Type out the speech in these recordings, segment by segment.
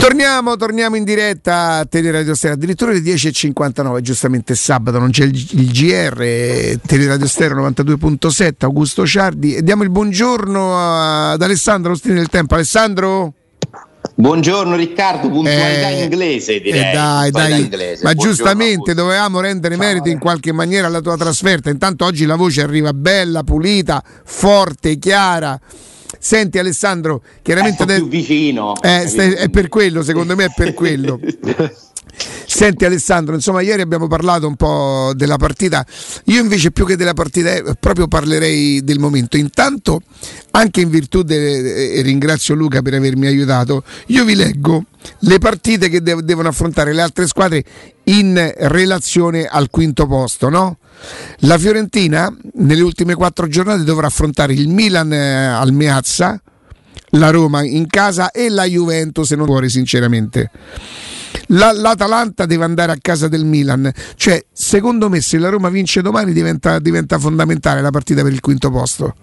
Torniamo, torniamo in diretta a Teleradio Stereo, addirittura alle 10.59, giustamente sabato non c'è il, il GR, Teleradio Stereo 92.7, Augusto Ciardi e diamo il buongiorno ad Alessandro Ostini del Tempo. Alessandro? Buongiorno Riccardo, puntualità eh, inglese direi. Eh dai, dai. Inglese. Ma Buongiorno giustamente dovevamo rendere Ciao, merito in qualche maniera alla tua trasferta. Intanto oggi la voce arriva bella, pulita, forte, chiara. Senti Alessandro, chiaramente... È più vicino. Eh, è per quello, secondo me è per quello. Senti Alessandro, insomma ieri abbiamo parlato un po' della partita, io invece più che della partita eh, proprio parlerei del momento. Intanto, anche in virtù, de, e ringrazio Luca per avermi aiutato, io vi leggo le partite che de- devono affrontare le altre squadre in relazione al quinto posto, no? La Fiorentina nelle ultime quattro giornate dovrà affrontare il Milan eh, al Meazza, la Roma in casa e la Juventus se non vuole sinceramente. La, L'Atalanta deve andare a casa del Milan, cioè secondo me se la Roma vince domani diventa, diventa fondamentale la partita per il quinto posto.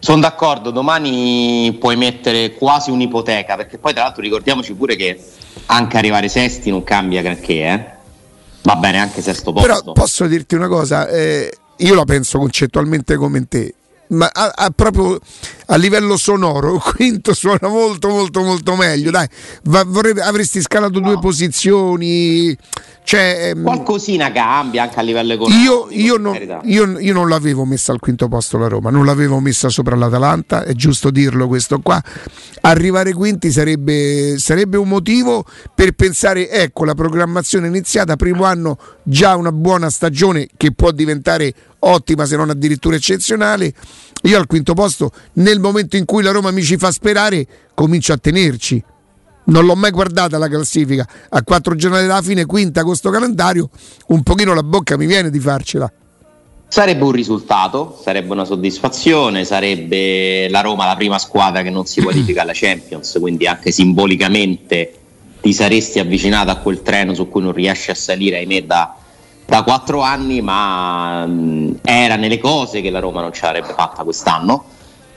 Sono d'accordo, domani puoi mettere quasi un'ipoteca, perché poi tra l'altro ricordiamoci pure che anche arrivare sesti non cambia granché, eh? va bene anche sesto posto. Però posso dirti una cosa, eh, io la penso concettualmente come te, ma a, a proprio a livello sonoro, il quinto suona molto molto molto meglio. Dai, va, vorrei, avresti scalato no. due posizioni. Cioè, ehm, Qualcosina cambia anche a livello economico. Io, io, non, io, io, non, l'avevo messa al quinto posto la Roma, non l'avevo messa sopra l'Atalanta, è giusto dirlo questo qua. Arrivare quinti sarebbe, sarebbe un motivo per pensare, ecco la programmazione iniziata, primo anno già una buona stagione che può diventare ottima se non addirittura eccezionale. Io al quinto posto, nel momento in cui la Roma mi ci fa sperare, comincio a tenerci. Non l'ho mai guardata la classifica, a quattro giornate dalla fine, quinta con sto calendario, un pochino la bocca mi viene di farcela. Sarebbe un risultato, sarebbe una soddisfazione, sarebbe la Roma la prima squadra che non si qualifica alla Champions, quindi anche simbolicamente ti saresti avvicinato a quel treno su cui non riesci a salire, ahimè, da, da quattro anni, ma mh, era nelle cose che la Roma non ce l'avrebbe fatta quest'anno,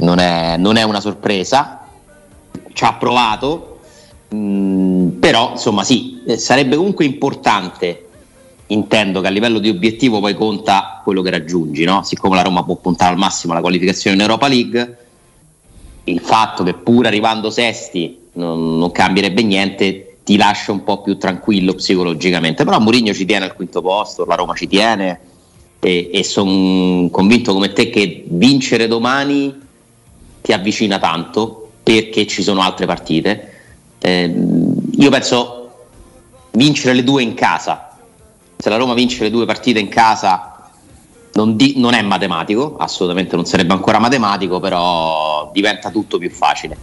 non è, non è una sorpresa, ci ha provato, Mm, però insomma sì, eh, sarebbe comunque importante, intendo che a livello di obiettivo poi conta quello che raggiungi, no? siccome la Roma può puntare al massimo alla qualificazione in Europa League, il fatto che pur arrivando sesti non, non cambierebbe niente ti lascia un po' più tranquillo psicologicamente, però Mourinho ci tiene al quinto posto, la Roma ci tiene e, e sono convinto come te che vincere domani ti avvicina tanto perché ci sono altre partite eh, io penso vincere le due in casa. Se la Roma vince le due partite in casa non, di, non è matematico, assolutamente non sarebbe ancora matematico, però diventa tutto più facile.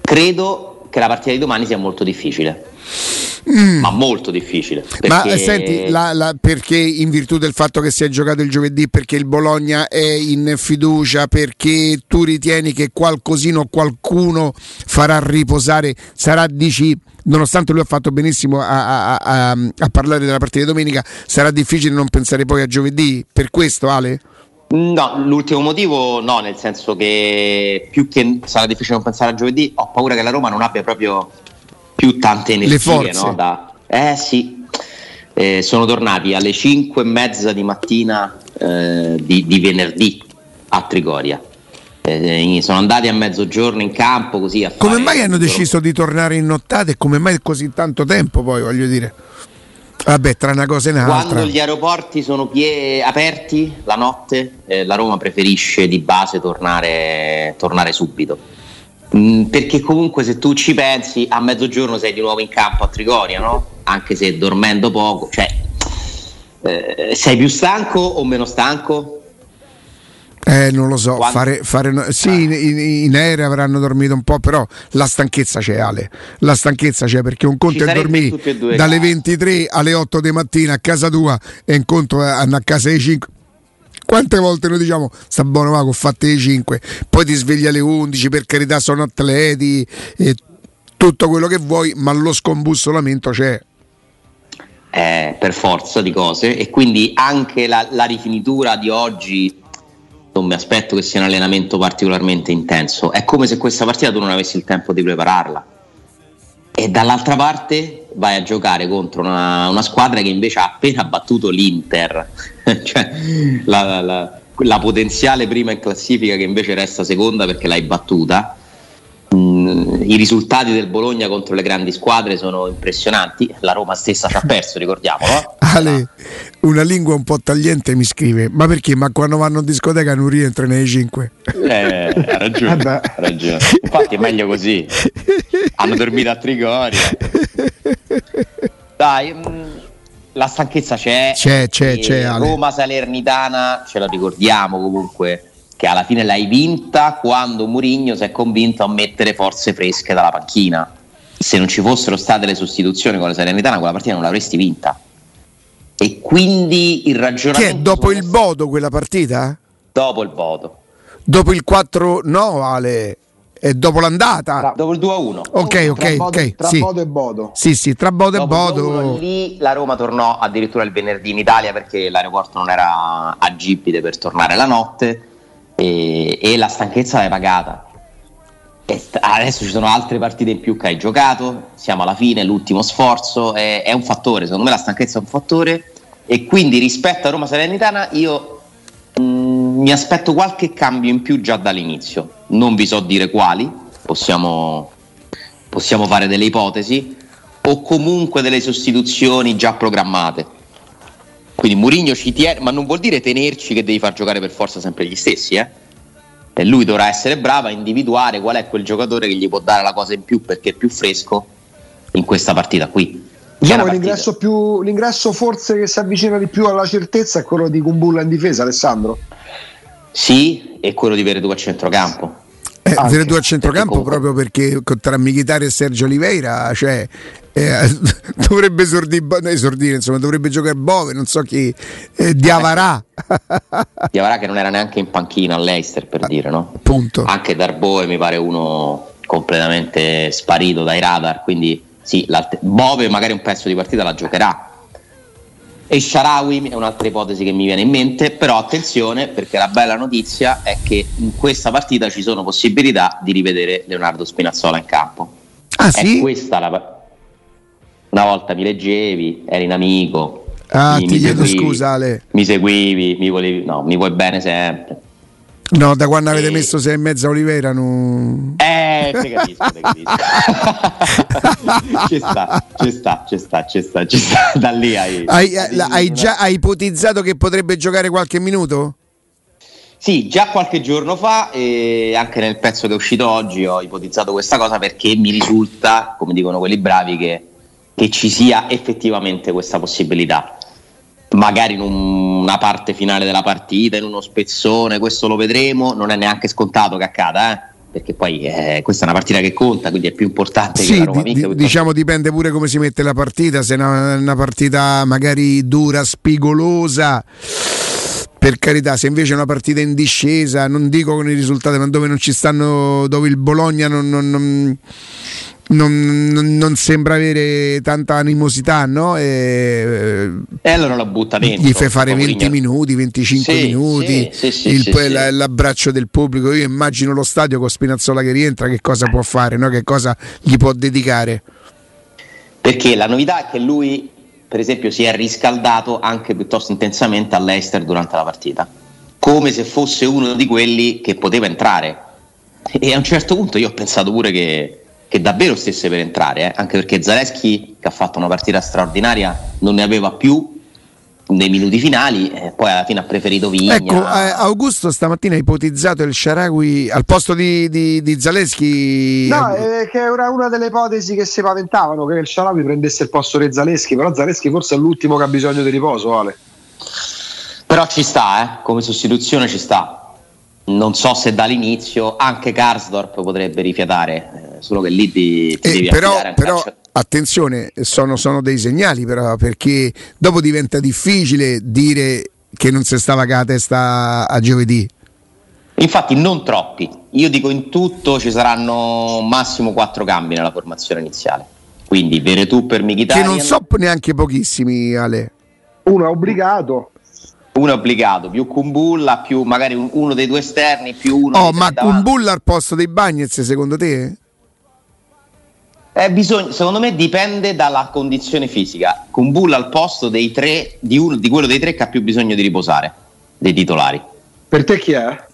Credo che la partita di domani sia molto difficile mm. ma molto difficile. Perché... Ma senti, la, la, perché in virtù del fatto che si è giocato il giovedì, perché il Bologna è in fiducia, perché tu ritieni che qualcosino qualcuno farà riposare, sarà dici nonostante lui ha fatto benissimo a, a, a, a, parlare della partita di domenica, sarà difficile non pensare poi a giovedì. Per questo, Ale? No, l'ultimo motivo no, nel senso che più che sarà difficile non pensare a giovedì, ho paura che la Roma non abbia proprio più tante energie. No? Da, eh sì, eh, sono tornati alle 5 e mezza di mattina eh, di, di, venerdì a Trigoria. Eh, sono andati a mezzogiorno in campo così a Come mai hanno deciso di tornare in nottata e come mai così tanto tempo poi voglio dire? Vabbè, tra una cosa e un'altra. Quando gli aeroporti sono pie- aperti la notte, eh, la Roma preferisce di base tornare, tornare subito Mm, perché comunque se tu ci pensi a mezzogiorno sei di nuovo in campo a Trigoria, no? Anche se dormendo poco, cioè eh, sei più stanco o meno stanco? Eh, non lo so, fare, fare, sì, in, in, in, aereo avranno dormito un po', però la stanchezza c'è Ale, la stanchezza c'è perché un conto è dormire dalle 23 alle 8 di mattina a casa tua e un conto è andare a casa alle 5 quante volte noi diciamo sta buono va, ho fatte le 5, poi ti svegli alle 11, per carità sono atleti e tutto quello che vuoi, ma lo scombussolamento c'è. Eh, per forza di cose e quindi anche la, la rifinitura di oggi non mi aspetto che sia un allenamento particolarmente intenso. È come se questa partita tu non avessi il tempo di prepararla. e dall'altra parte vai a giocare contro una, una squadra che invece ha appena battuto l'Inter, cioè la, la, la, la potenziale prima in classifica che invece resta seconda perché l'hai battuta Mm, i risultati del Bologna contro le grandi squadre sono impressionanti. La Roma stessa ci ha perso, ricordiamolo. Ale, una lingua un po' tagliente mi scrive: Ma perché? Ma quando vanno in discoteca non rientra nei 5? Eh, ha ragione, ha ragione. Infatti è meglio così. Hanno dormito a Trigoria. Dai, mm, la stanchezza c'è. C'è, c'è, c'è. Roma Salernitana, ce la ricordiamo comunque che alla fine l'hai vinta quando Mourinho si è convinto a mettere forze fresche dalla panchina. Se non ci fossero state le sostituzioni con la Serenitana, quella partita non l'avresti vinta. E quindi il ragionamento. Che è dopo il Bodo quella partita? Dopo il Bodo. Dopo il 4 no, Ale. È dopo l'andata? Tra, dopo il 2 a 1. Ok, ok, tra Bodo, ok. Tra sì. Bodo e Bodo. Sì, sì, tra Bodo dopo e Bodo. Lì la Roma tornò addirittura il venerdì in Italia perché l'aeroporto non era agibile per tornare la notte e, e la stanchezza l'hai pagata. E adesso ci sono altre partite in più che hai giocato, siamo alla fine, l'ultimo sforzo, è, è un fattore, secondo me la stanchezza è un fattore e quindi rispetto a Roma Salernitana io mh, mm, mi aspetto qualche cambio in più già dall'inizio, non vi so dire quali, possiamo, possiamo fare delle ipotesi o comunque delle sostituzioni già programmate quindi Mourinho ci tiene, ma non vuol dire tenerci che devi far giocare per forza sempre gli stessi, eh? E lui dovrà essere bravo a individuare qual è quel giocatore che gli può dare la cosa in più perché è più fresco in questa partita qui. Diciamo che l'ingresso, più, l'ingresso forse che si avvicina di più alla certezza è quello di Kumbulla in difesa, Alessandro. Sì, e quello di Veretu a centrocampo. Eh, Veretu a centrocampo comunque... proprio perché tra Michitari e Sergio Oliveira, cioè eh, dovrebbe esordire, esordire, insomma, dovrebbe giocare Bove, non so chi, eh, Diavarà. Diavarà che non era neanche in panchina all'Eister per dire, no? Punto. Anche Darboe mi pare uno completamente sparito dai radar, quindi sì, Bove magari un pezzo di partita la giocherà. E Sharawi è un'altra ipotesi che mi viene in mente, però attenzione perché la bella notizia è che in questa partita ci sono possibilità di rivedere Leonardo Spinazzola in campo. Ah, è sì? questa la, una volta mi leggevi, eri un amico. Ah, mi, ti mi chiedo seguivi, scusa Ale. Mi seguivi, mi volevi, no, mi vuoi bene sempre. No, da quando e... avete messo 6 e mezza Olivera non... Eh, ti capisco, ti capisco. ci sta, ci sta, ci sta, ci sta, ci sta. Da lì hai... Hai, hai, hai già hai ipotizzato che potrebbe giocare qualche minuto? Sì, già qualche giorno fa e anche nel pezzo che è uscito oggi ho ipotizzato questa cosa perché mi risulta, come dicono quelli bravi, che che ci sia effettivamente questa possibilità. Magari in una parte finale della partita, in uno spezzone, questo lo vedremo, non è neanche scontato che accada, eh? perché poi eh, questa è una partita che conta, quindi è più importante sì, che la Roma. Di, diciamo dipende pure come si mette la partita, se è una, una partita magari dura, spigolosa per carità, se invece è una partita in discesa, non dico con i risultati, ma dove non ci stanno, dove il Bologna non, non, non non, non, sembra avere tanta animosità, no? E, e allora la butta dentro. Gli fai fare 20 minuti, 25 sì, minuti, sì, sì, il, il, l'abbraccio del pubblico. Io immagino lo stadio con Spinazzola che rientra, che cosa può fare, no? che cosa gli può dedicare. Perché la novità è che lui, per esempio, si è riscaldato anche piuttosto intensamente all'Ester durante la partita, come se fosse uno di quelli che poteva entrare. E a un certo punto io ho pensato pure che che davvero stesse per entrare, eh? anche perché Zaleschi, che ha fatto una partita straordinaria, non ne aveva più nei minuti finali, eh, poi alla fine ha preferito Vigna. Ecco, eh, Augusto stamattina ha ipotizzato il Sharawi al posto di, di, di Zaleschi. No, eh, che era una delle ipotesi che si paventavano, che il Sharawi prendesse il posto di Zaleschi, però Zaleschi forse è l'ultimo che ha bisogno di riposo, Ale. Però ci sta, eh? come sostituzione ci sta non so se dall'inizio anche Karsdorp potrebbe rifiatare, eh, solo che lì ti, ti eh, devi però, però attenzione, sono, sono, dei segnali però, perché dopo diventa difficile dire che non si stava con la testa a giovedì. Infatti non troppi, io dico in tutto ci saranno massimo quattro cambi nella formazione iniziale, quindi Veretù per Mkhitaryan. Che non so neanche pochissimi Ale. Uno è obbligato uno è obbligato, più Kumbulla, più magari uno dei due esterni, più uno. Oh, ma Kumbulla al posto dei Bagnets secondo te? Eh, bisogna, secondo me dipende dalla condizione fisica. Con Bull al posto dei tre, di, uno, di quello dei tre che ha più bisogno di riposare, dei titolari. Per te chi è?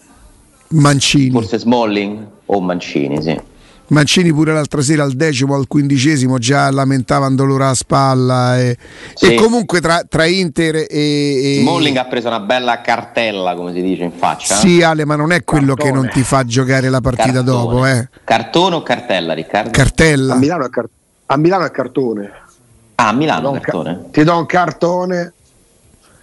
Mancini. Forse Smalling o Mancini, sì. Mancini pure l'altra sera al decimo, al quindicesimo già lamentava un dolore alla spalla e, sì. e comunque tra, tra, Inter e, e... Smalling ha preso una bella cartella come si dice in faccia. Sì Ale ma non è quello Cartone. che non ti fa giocare la partita cartone. dopo. Eh. Cartone o cartella Riccardo? Cartella. A Milano è, car- a Milano è cartone. Ah, a Milano è cartone. Ca- ti do un cartone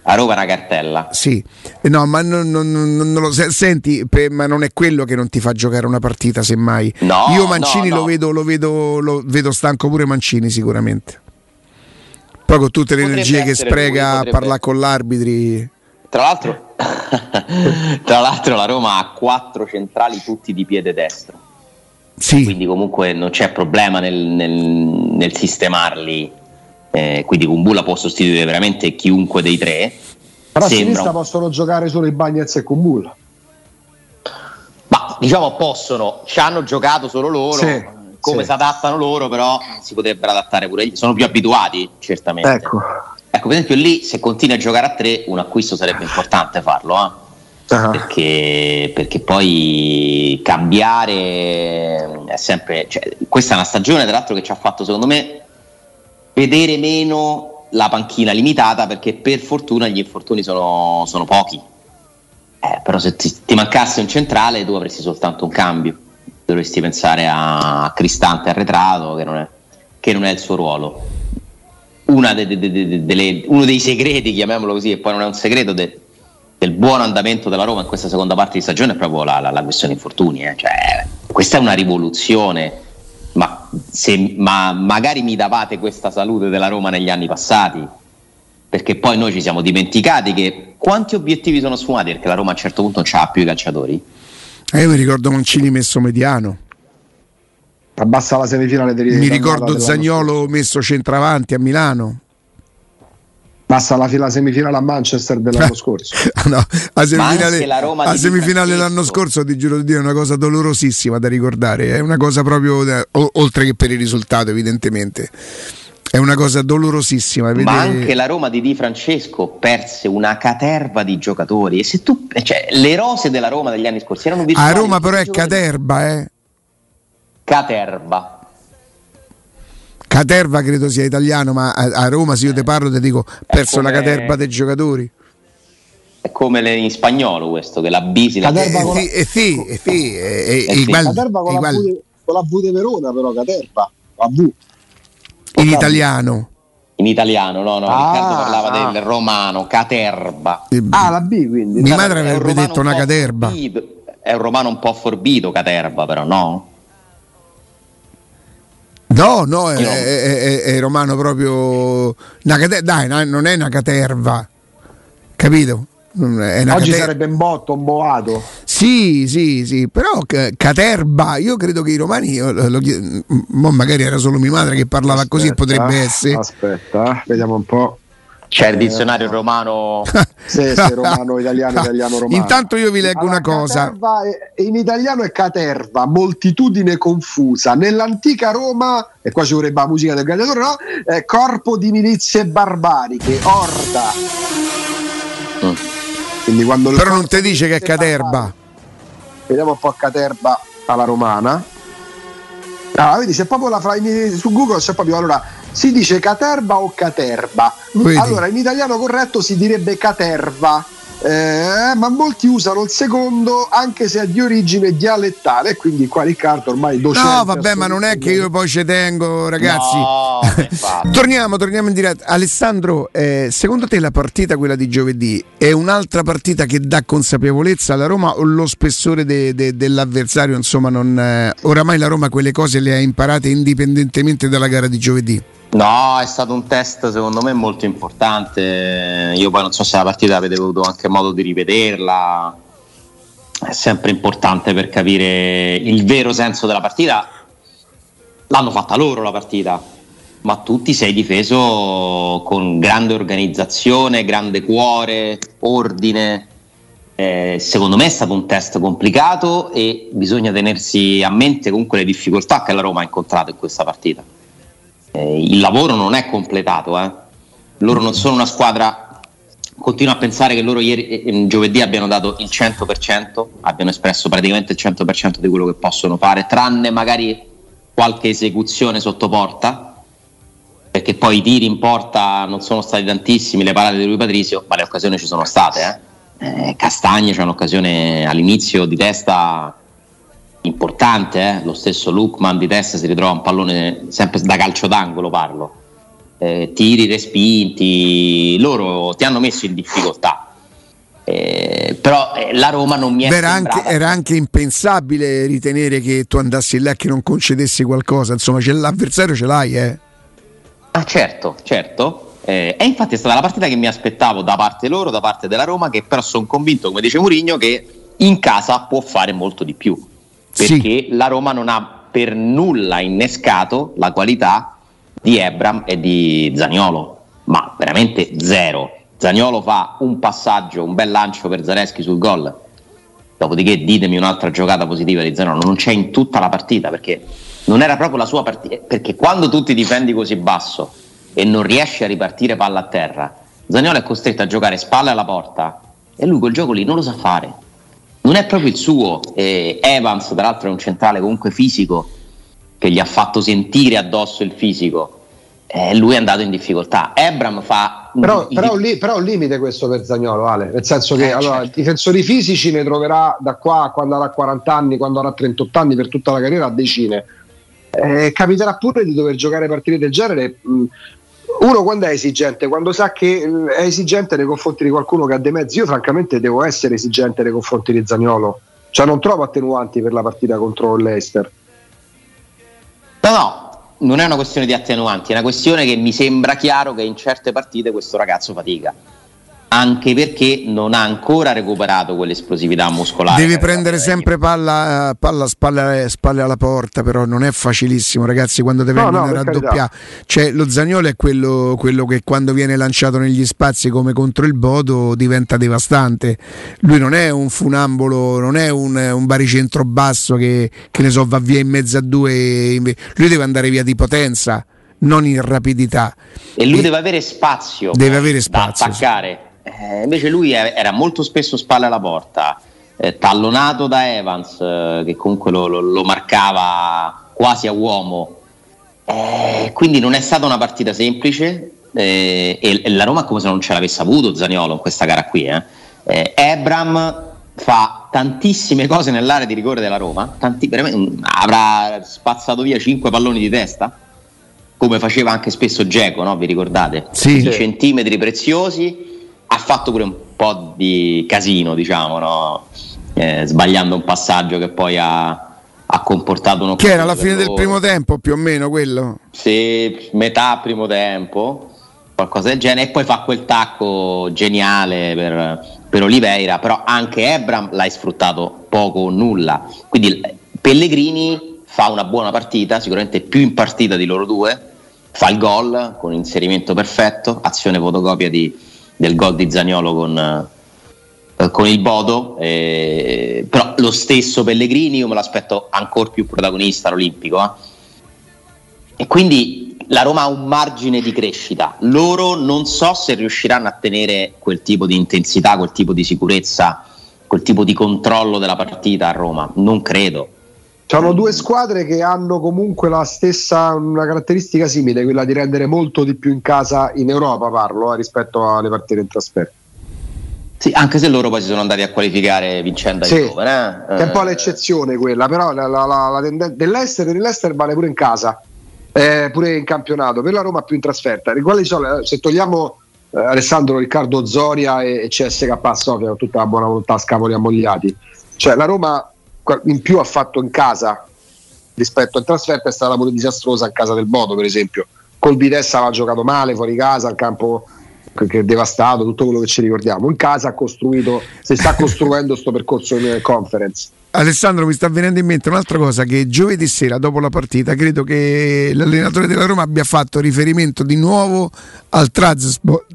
a Roma una cartella. Sì, no, ma non, non, non, non lo senti, ma non è quello che non ti fa giocare una partita, semmai. No, Io Mancini no, no. Lo, vedo, lo, vedo, lo vedo stanco pure Mancini sicuramente. Poi con tutte le potrebbe energie che spreca a parlare con l'arbitri. Tra l'altro, tra l'altro la Roma ha quattro centrali tutti di piede destro. Sì. Quindi comunque non c'è problema nel, nel, nel sistemarli eh, quindi Kumbulla può sostituire veramente chiunque dei tre. Però a sinistra possono giocare solo i Bagnets e Kumbulla. Ma diciamo possono, ci hanno giocato solo loro. Sì, come sì. si adattano loro, però si potrebbero adattare pure gli Sono più abituati, certamente. Ecco. ecco, per esempio, lì se continui a giocare a tre, un acquisto sarebbe importante farlo. Eh? Uh-huh. Perché, perché, poi cambiare è sempre. Cioè, questa è una stagione, tra l'altro, che ci ha fatto, secondo me, vedere meno la panchina limitata perché per fortuna gli infortuni sono, sono pochi. Eh, però se ti, ti, mancasse un centrale tu avresti soltanto un cambio. Dovresti pensare a Cristante arretrato che non è, che non è il suo ruolo. De, de, de, delle, uno dei segreti, chiamiamolo così, e poi non è un segreto del buon andamento della Roma in questa seconda parte di stagione è proprio la, la, la questione infortuni. Eh. Cioè, questa è una rivoluzione se, ma magari mi davate questa salute della Roma negli anni passati, perché poi noi ci siamo dimenticati che quanti obiettivi sono sfumati perché la Roma a un certo punto non ha più i calciatori. Eh, io mi ricordo Mancini messo mediano. Abbassa la semifinale del Mi ricordo Zagnolo messo centravanti a Milano. Basta la, la semifinale a Manchester dell'anno scorso. no, la semifinale, la semifinale l'anno scorso, ti giuro di dire, è una cosa dolorosissima da ricordare. È una cosa proprio, da, o, oltre che per il risultato, evidentemente. È una cosa dolorosissima. Vedere... Ma anche la Roma di Di Francesco perse una caterva di giocatori. E se tu, cioè, le rose della Roma degli anni scorsi erano virtuali. A Roma, però, è caterba, eh. Caterba. Caterva credo sia italiano, ma a, a Roma se io ti parlo ti dico perso come... la caterva dei giocatori. È come in spagnolo questo, che la B si la caterva con la... Eh, sì, eh, sì, eh, eh, caterva con la, v, con la V di Verona però, caterva, la V. In italiano. In italiano, no, no, ah, Riccardo parlava ah. del romano, caterba. Ah, la B quindi. Mia madre avrebbe detto una caterba. Forbito. È un romano un po' forbito, caterba, però no? No, no, è, è, è, è, romano proprio. Dai, non è una caterva, capito? Oggi cater- sarebbe un botto, un boato. Sì, sì, sì, però caterba, io credo che i romani, lo, lo, magari era solo mia madre che parlava aspetta, così, potrebbe essere. Aspetta, vediamo un po'. C'è il dizionario romano. sì, sì, romano, italiano, italiano, romano. Intanto io vi leggo allora, una cosa. È, in italiano è caterva, moltitudine confusa. Nell'antica Roma, e qua ci vorrebbe la musica del gladiatore, no? Eh, corpo di milizie barbariche, orda. Mm. Però non ti dice che è caterba. Barbariche. Vediamo un po' caterba alla romana. Ah, vedi, c'è proprio la fra su Google c'è proprio allora si dice caterba o caterba. Vedi. Allora, in italiano corretto si direbbe caterva. Eh, ma molti usano il secondo anche se è di origine dialettale quindi qua Riccardo ormai docente no vabbè ma non è che io poi ci tengo ragazzi. No, torniamo torniamo in diretta. Alessandro eh, secondo te la partita quella di giovedì è un'altra partita che dà consapevolezza alla Roma o lo spessore de, de, dell'avversario insomma non, eh, oramai la Roma quelle cose le ha imparate indipendentemente dalla gara di giovedì No, è stato un test secondo me molto importante. Io poi non so se la partita avete avuto anche modo di rivederla. È sempre importante per capire il vero senso della partita. L'hanno fatta loro la partita, ma tu ti sei difeso con grande organizzazione, grande cuore, ordine. Eh, secondo me è stato un test complicato e bisogna tenersi a mente comunque le difficoltà che la Roma ha incontrato in questa partita eh, il lavoro non è completato. Eh. Loro non sono una squadra. Continuo a pensare che loro ieri, eh, giovedì abbiano dato il 100%, abbiano espresso praticamente il 100% di quello che possono fare, tranne magari qualche esecuzione sotto porta, perché poi i tiri in porta non sono stati tantissimi, le parate di lui Patrizio, ma le occasioni ci sono state. Eh. Eh, Castagna c'è un'occasione all'inizio di testa importante, eh? lo stesso Lukman di testa si ritrova un pallone sempre da calcio d'angolo parlo, eh, tiri respinti, loro ti hanno messo in difficoltà. Eh, però eh, la Roma non mi è era anche, era anche, impensabile ritenere che tu andassi là e che non concedessi qualcosa, insomma l'avversario ce l'hai eh. Ah certo, certo, eh, e infatti è stata la partita che mi aspettavo da parte loro, da parte della Roma, che però sono convinto, come dice Mourinho, che in casa può fare molto di più perché sì. la Roma non ha per nulla innescato la qualità di Ebram e di Zaniolo, ma veramente zero. Zaniolo fa un passaggio, un bel lancio per Zareschi sul gol. Dopodiché ditemi un'altra giocata positiva di Zaniolo, non c'è in tutta la partita perché non era proprio la sua partita, perché quando tu ti difendi così basso e non riesci a ripartire palla a terra, Zaniolo è costretto a giocare spalle alla porta e lui quel gioco lì non lo sa fare non è proprio il suo. Eh, Evans, tra l'altro, è un centrale comunque fisico che gli ha fatto sentire addosso il fisico. Eh, lui è andato in difficoltà. Ebram fa. Però, il... però, li, però un limite questo per Zagnolo, Ale. Nel senso che eh, allora, certo. difensori fisici ne troverà da qua quando avrà 40 anni, quando avrà 38 anni per tutta la carriera a decine. Eh, capiterà pure di dover giocare partite del genere. Mh, uno quando è esigente, quando sa che è esigente nei confronti di qualcuno che ha dei mezzi, io francamente devo essere esigente nei confronti di Zagnolo, cioè non trovo attenuanti per la partita contro l'Eister. No, no, non è una questione di attenuanti, è una questione che mi sembra chiaro che in certe partite questo ragazzo fatica anche perché non ha ancora recuperato quell'esplosività muscolare. Devi prendere sempre palla, eh, palla spalle, spalle, alla porta, però non è facilissimo, ragazzi. Quando deve no, no, raddoppiare, cioè, lo Zagnolo è quello, quello, che quando viene lanciato negli spazi come contro il Bodo diventa devastante. Lui non è un funambolo, non è un, un baricentro basso che, che ne so, va via in mezzo a due. Lui deve andare via di potenza non in rapidità. E lui e deve avere spazio, deve avere spazio da attaccare. Eh, invece lui era molto spesso spalle alla porta, eh, tallonato da Evans, eh, che comunque lo, lo, lo, marcava quasi a uomo. Eh, quindi non è stata una partita semplice eh, e, e, la Roma è come se non ce l'avesse avuto Zaniolo in questa gara qui. Ebram eh. fa tantissime cose nell'area di rigore della Roma, tanti, avrà spazzato via 5 palloni di testa come faceva anche spesso Geco, no? vi ricordate? Sì. I centimetri preziosi ha fatto pure un po' di casino, diciamo, no? eh, sbagliando un passaggio che poi ha, ha comportato uno Che era la fine del primo tempo, più o meno quello? Sì, metà primo tempo, qualcosa del genere, e poi fa quel tacco geniale per, per Oliveira, però anche Ebram l'hai sfruttato poco o nulla. Quindi Pellegrini fa una buona partita, sicuramente più in partita di loro due, fa il gol con inserimento perfetto, azione fotocopia di, del gol di Zagnolo con, eh, con il Bodo, eh, però lo stesso Pellegrini io me l'aspetto ancora più protagonista all'Olimpico. Eh. E quindi la Roma ha un margine di crescita. Loro non so se riusciranno a tenere quel tipo di intensità, quel tipo di sicurezza, quel tipo di controllo della partita a Roma. Non credo. Sono due squadre che hanno comunque la stessa, una caratteristica simile, quella di rendere molto di più in casa in Europa, parlo, eh, rispetto alle partite in trasferta. Sì, anche se loro poi si sono andati a qualificare vincendo sì, Eindhoven, eh? È un po' l'eccezione quella, però la, la, la, la tenden- dell'Ester, dell'Ester vale pure in casa, eh, pure in campionato, per la Roma più in trasferta. Sono, se togliamo eh, Alessandro Riccardo Zoria e, e CSK Sofia con tutta la buona volontà, scavoli ammogliati, cioè la Roma in più ha fatto in casa rispetto al trasferta è stata pure disastrosa in casa del Bodo per esempio col Vitesse aveva giocato male fuori casa il campo che è devastato tutto quello che ci ricordiamo in casa ha costruito si sta costruendo questo percorso in conference Alessandro mi sta venendo in mente un'altra cosa che giovedì sera dopo la partita credo che l'allenatore della Roma abbia fatto riferimento di nuovo al Trabzonspor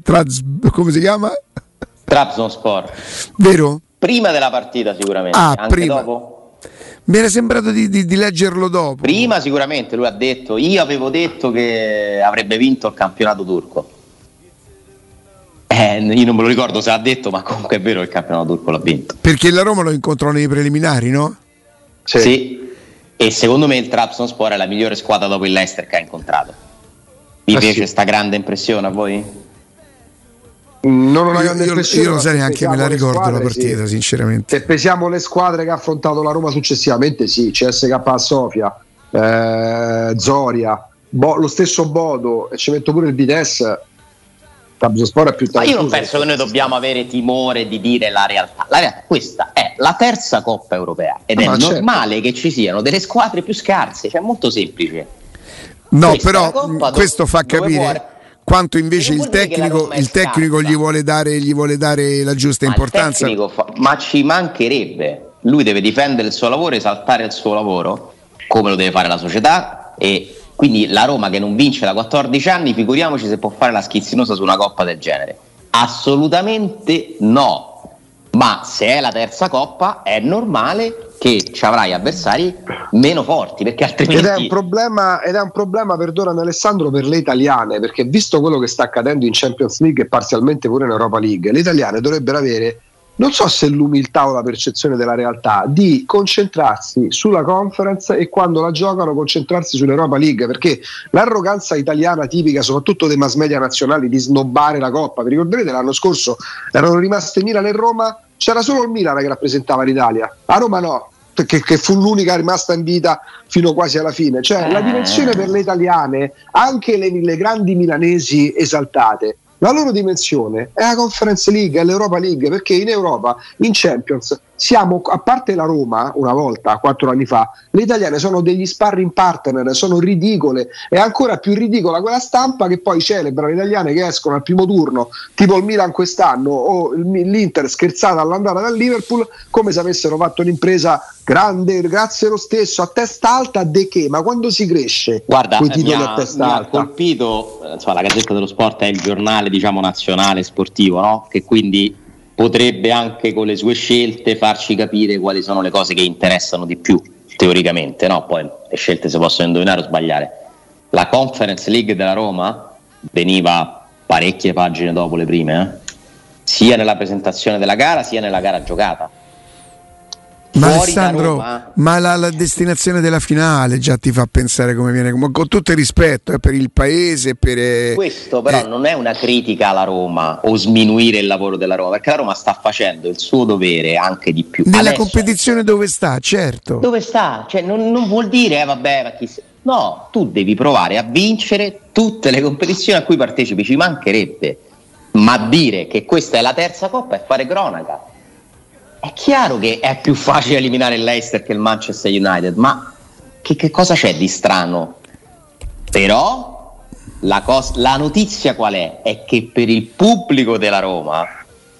come si chiama? Trabzonspor vero? prima della partita sicuramente ah, anche prima. dopo Mi era sembrato di, di, di, leggerlo dopo. Prima sicuramente lui ha detto, io avevo detto che avrebbe vinto il campionato turco. Eh, io non me lo ricordo se ha detto, ma comunque è vero che il campionato turco l'ha vinto. Perché la Roma lo incontrò nei preliminari, no? Sì. sì. E secondo me il Trabzonspor è la migliore squadra dopo il Leicester che ha incontrato. Vi ah, fece questa sì. grande impressione a voi? Non una grande io, impressione. Io non so neanche me la ricordo squadre, la partita, sì. sinceramente. Se pesiamo le squadre che ha affrontato la Roma successivamente, sì, CSK a Sofia, eh, Zoria, Bo, lo stesso Bodo, e ci metto pure il Vitesse. Trabzonspor è più Ma io non penso che noi dobbiamo avere timore di dire la realtà. La realtà questa è la terza Coppa europea ed ah, è certo. normale che ci siano delle squadre più scarse, cioè è molto semplice. No, questa però questo fa capire quanto invece il tecnico, il tecnico gli, vuole dare, gli, vuole dare, la giusta ma importanza. Fa, ma ci mancherebbe, lui deve difendere il suo lavoro, esaltare il suo lavoro, come lo deve fare la società e quindi la Roma che non vince da 14 anni, figuriamoci se può fare la schizzinosa su una coppa del genere. Assolutamente no. Ma se è la terza coppa è normale che ci avrai avversari meno forti perché altrimenti ed è un problema, ed è un problema perdonami Alessandro per le italiane perché visto quello che sta accadendo in Champions League e parzialmente pure in Europa League le italiane dovrebbero avere non so se l'umiltà o la percezione della realtà di concentrarsi sulla conference e quando la giocano concentrarsi sull'Europa League perché l'arroganza italiana tipica soprattutto dei mass media nazionali di snobbare la Coppa. Vi ricorderete l'anno scorso erano rimaste Milan e Roma c'era solo il Milan che rappresentava l'Italia. A Roma no che, che, fu l'unica rimasta in vita fino quasi alla fine. Cioè, la dimensione per le italiane, anche le, le grandi milanesi esaltate, la loro dimensione è la Conference League, è l'Europa League, perché in Europa, in Champions, siamo, a parte la Roma, una volta, quattro anni fa, le italiane sono degli sparring partner, sono ridicole. È ancora più ridicola quella stampa che poi celebra le italiane che escono al primo turno, tipo il Milan quest'anno o l'Inter scherzata all'andata dal Liverpool, come se avessero fatto un'impresa grande, grazie lo stesso, a testa alta, de che? Ma quando si cresce? Guarda, mi ha, mi ha colpito, insomma, la Gazzetta dello Sport è il giornale, diciamo, nazionale sportivo, no? Che quindi potrebbe anche con le sue scelte farci capire quali sono le cose che interessano di più, teoricamente, no? Poi le scelte si possono indovinare o sbagliare. La Conference League della Roma veniva parecchie pagine dopo le prime, eh? sia nella presentazione della gara sia nella gara giocata ma Alessandro, ma la, la, destinazione della finale già ti fa pensare come viene, con tutto il rispetto eh, per il paese. Per, eh, Questo però eh. non è una critica alla Roma o sminuire il lavoro della Roma, perché la Roma sta facendo il suo dovere anche di più. Nella Adesso, competizione dove sta, certo. Dove sta? Cioè, non, non vuol dire, eh, vabbè, ma chi se... No, tu devi provare a vincere tutte le competizioni a cui partecipi, ci mancherebbe. Ma dire che questa è la terza coppa è fare cronaca è chiaro che è più facile eliminare il Leicester che il Manchester United, ma che, che cosa c'è di strano? Però la, cos- la notizia qual è? È che per il pubblico della Roma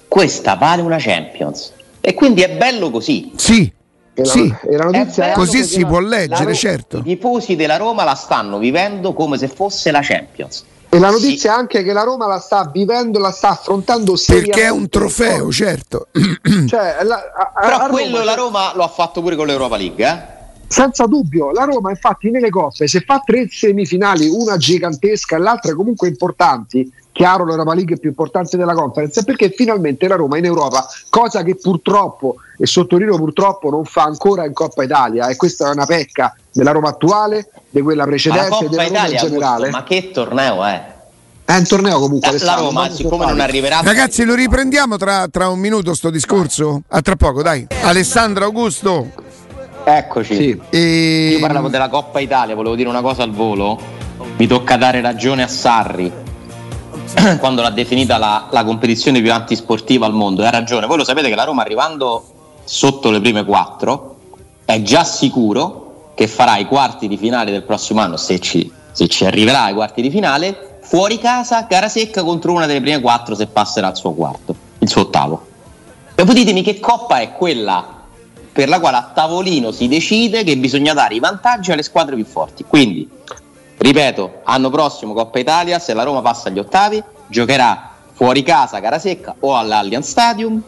questa vale una Champions. E quindi è bello così. Sì, e la, sì, così si può leggere, Roma, certo. I tifosi della Roma la stanno vivendo come se fosse la Champions. E la notizia sì. è anche che la Roma la sta vivendo, la sta affrontando seriamente. Perché è un trofeo, certo. Cioè, la, a, Però a quello Roma, la Roma lo ha fatto pure con l'Europa League, eh? Senza dubbio, la Roma infatti nelle coppe se fa tre semifinali, una gigantesca e l'altra comunque importanti, chiaro l'Europa League è più importante della conference, perché finalmente la Roma in Europa, cosa che purtroppo, e sottolineo purtroppo, non fa ancora in Coppa Italia, e questa è una pecca della Roma attuale, di quella precedente, della Roma Italia, in generale. Augusto, ma che torneo è? È un torneo comunque. La, la Roma, siccome non arriverà. Ragazzi, lo riprendiamo tra, tra un minuto sto discorso? A tra poco, dai. Alessandro Augusto. Eccoci. Sì. E... Io parlavo della Coppa Italia, volevo dire una cosa al volo. Mi tocca dare ragione a Sarri quando l'ha definita la, la competizione più antisportiva al mondo. E ha ragione. Voi lo sapete che la Roma arrivando sotto le prime quattro è già sicuro che farà i quarti di finale del prossimo anno, se ci, se ci arriverà ai quarti di finale, fuori casa, gara secca contro una delle prime quattro se passerà al suo quarto, il suo ottavo. Dopo ditemi che coppa è quella per la quale a tavolino si decide che bisogna dare i vantaggi alle squadre più forti. Quindi, ripeto, anno prossimo Coppa Italia, se la Roma passa agli ottavi, giocherà fuori casa, gara secca, o all'Allianz Stadium,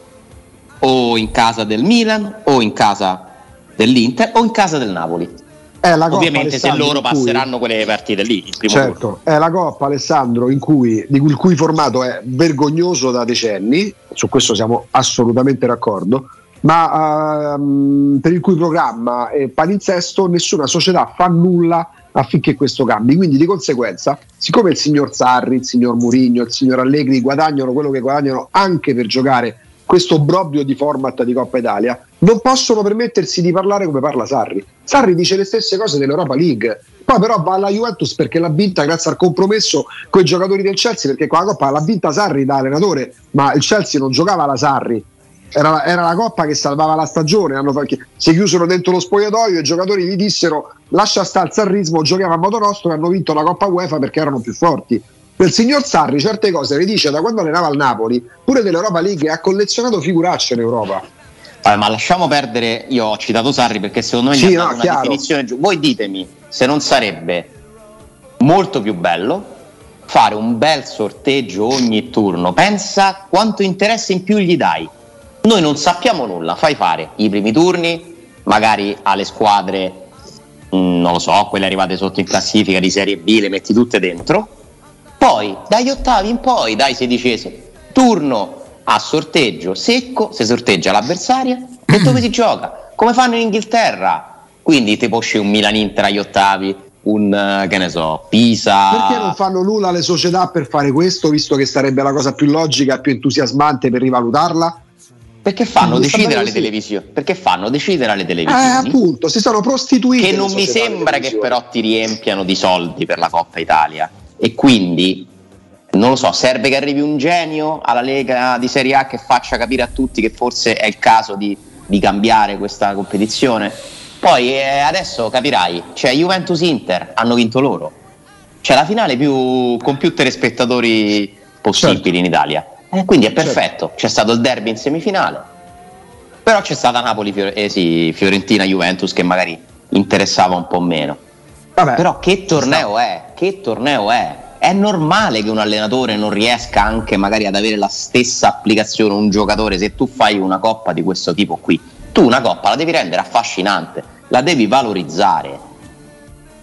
o in casa del Milan, o in casa dell'Inter o in casa del Napoli. Ovviamente se loro passeranno cui... quelle partite lì. certo, turno. è la Coppa Alessandro in cui, di cui il cui formato è vergognoso da decenni, su questo siamo assolutamente d'accordo, ma uh, per il cui programma è palinsesto nessuna società fa nulla affinché questo cambi. Quindi di conseguenza, siccome il signor Sarri, il signor Murigno, il signor Allegri guadagnano quello che guadagnano anche per giocare questo obbrobrio di format di Coppa Italia, non possono permettersi di parlare come parla Sarri. Sarri dice le stesse cose dell'Europa League, poi però va alla Juventus perché l'ha vinta grazie al compromesso con i giocatori del Chelsea, perché qua la Coppa l'ha vinta Sarri da allenatore, ma il Chelsea non giocava la Sarri, era, era, la coppa che salvava la stagione. Hanno, si chiusero dentro lo spogliatoio e i giocatori gli dissero lascia stare il sarrismo, giochiamo a modo nostro e hanno vinto la Coppa UEFA perché erano più forti. Il signor Sarri certe cose le dice da quando allenava al Napoli, pure dell'Europa League, ha collezionato figuracce in Europa. Vabbè, ma lasciamo perdere, io ho citato Sarri perché secondo me sì, no, una chiaro. definizione giù. Voi ditemi se non sarebbe molto più bello fare un bel sorteggio ogni turno. Pensa quanto interesse in più gli dai noi non sappiamo nulla, fai fare i primi turni, magari alle squadre, mh, mm, non lo so, quelle arrivate sotto in classifica di Serie B, le metti tutte dentro, poi dagli ottavi in poi, dai sedicesimi, turno a sorteggio secco, si sorteggia l'avversaria e dove si gioca, come fanno in Inghilterra. Quindi tipo esce un Milan-Inter agli ottavi, un eh, che ne so, Pisa. Perché non fanno nulla le società per fare questo, visto che sarebbe la cosa più logica più entusiasmante per rivalutarla? Perché fanno decidere alle televisioni? Perché fanno decidere alle televisioni? Eh, appunto, si sono prostituiti. Che non mi sembra che però ti riempiano di soldi per la Coppa Italia. E quindi, non lo so, serve che arrivi un genio alla Lega di Serie A che faccia capire a tutti che forse è il caso di, di cambiare questa competizione. Poi eh, adesso capirai, cioè Juventus Inter hanno vinto loro. C'è la finale più, con più telespettatori possibili certo. in Italia eh, quindi è certo. perfetto, c'è stato il derby in semifinale, però c'è stata Napoli, eh sì, Fiorentina, Juventus che magari interessava un po' meno. Vabbè, però che torneo è? Che torneo è? È normale che un allenatore non riesca anche magari ad avere la stessa applicazione un giocatore se tu fai una coppa di questo tipo qui. Tu una coppa la devi rendere affascinante, la devi valorizzare.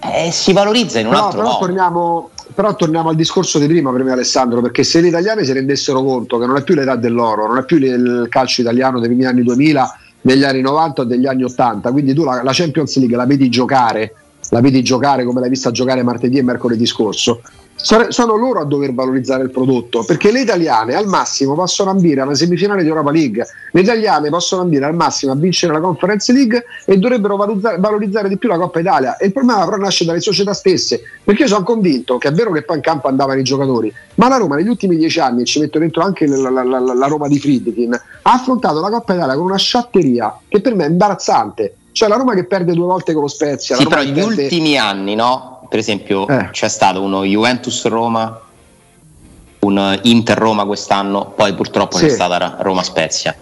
E eh, si valorizza in un no, altro però modo. Torniamo, però torniamo al discorso di prima per me Alessandro, perché se gli italiani si rendessero conto che non è più l'età dell'oro, non è più il calcio italiano dei primi anni 2000, degli anni 90 o degli anni 80, quindi tu la, la Champions League la vedi giocare, la vedi giocare come l'hai vista giocare martedì e mercoledì scorso, sono loro a dover valorizzare il prodotto perché le italiane al massimo possono ambire a una semifinale di Europa League. Le italiane possono ambire al massimo a vincere la Conference League e dovrebbero valorizzare, di più la Coppa Italia. E il problema però nasce dalle società stesse perché io sono convinto che è vero che poi in campo andavano i giocatori ma la Roma negli ultimi dieci anni e ci metto dentro anche la, la, la, la Roma di Friedkin ha affrontato la Coppa Italia con una sciatteria che per me è imbarazzante. Cioè la Roma che perde due volte con lo Spezia sì, però negli perde... ultimi anni no? Per esempio eh. c'è stato uno Juventus Roma, un Inter Roma quest'anno, poi purtroppo sì. c'è stata Roma Spezia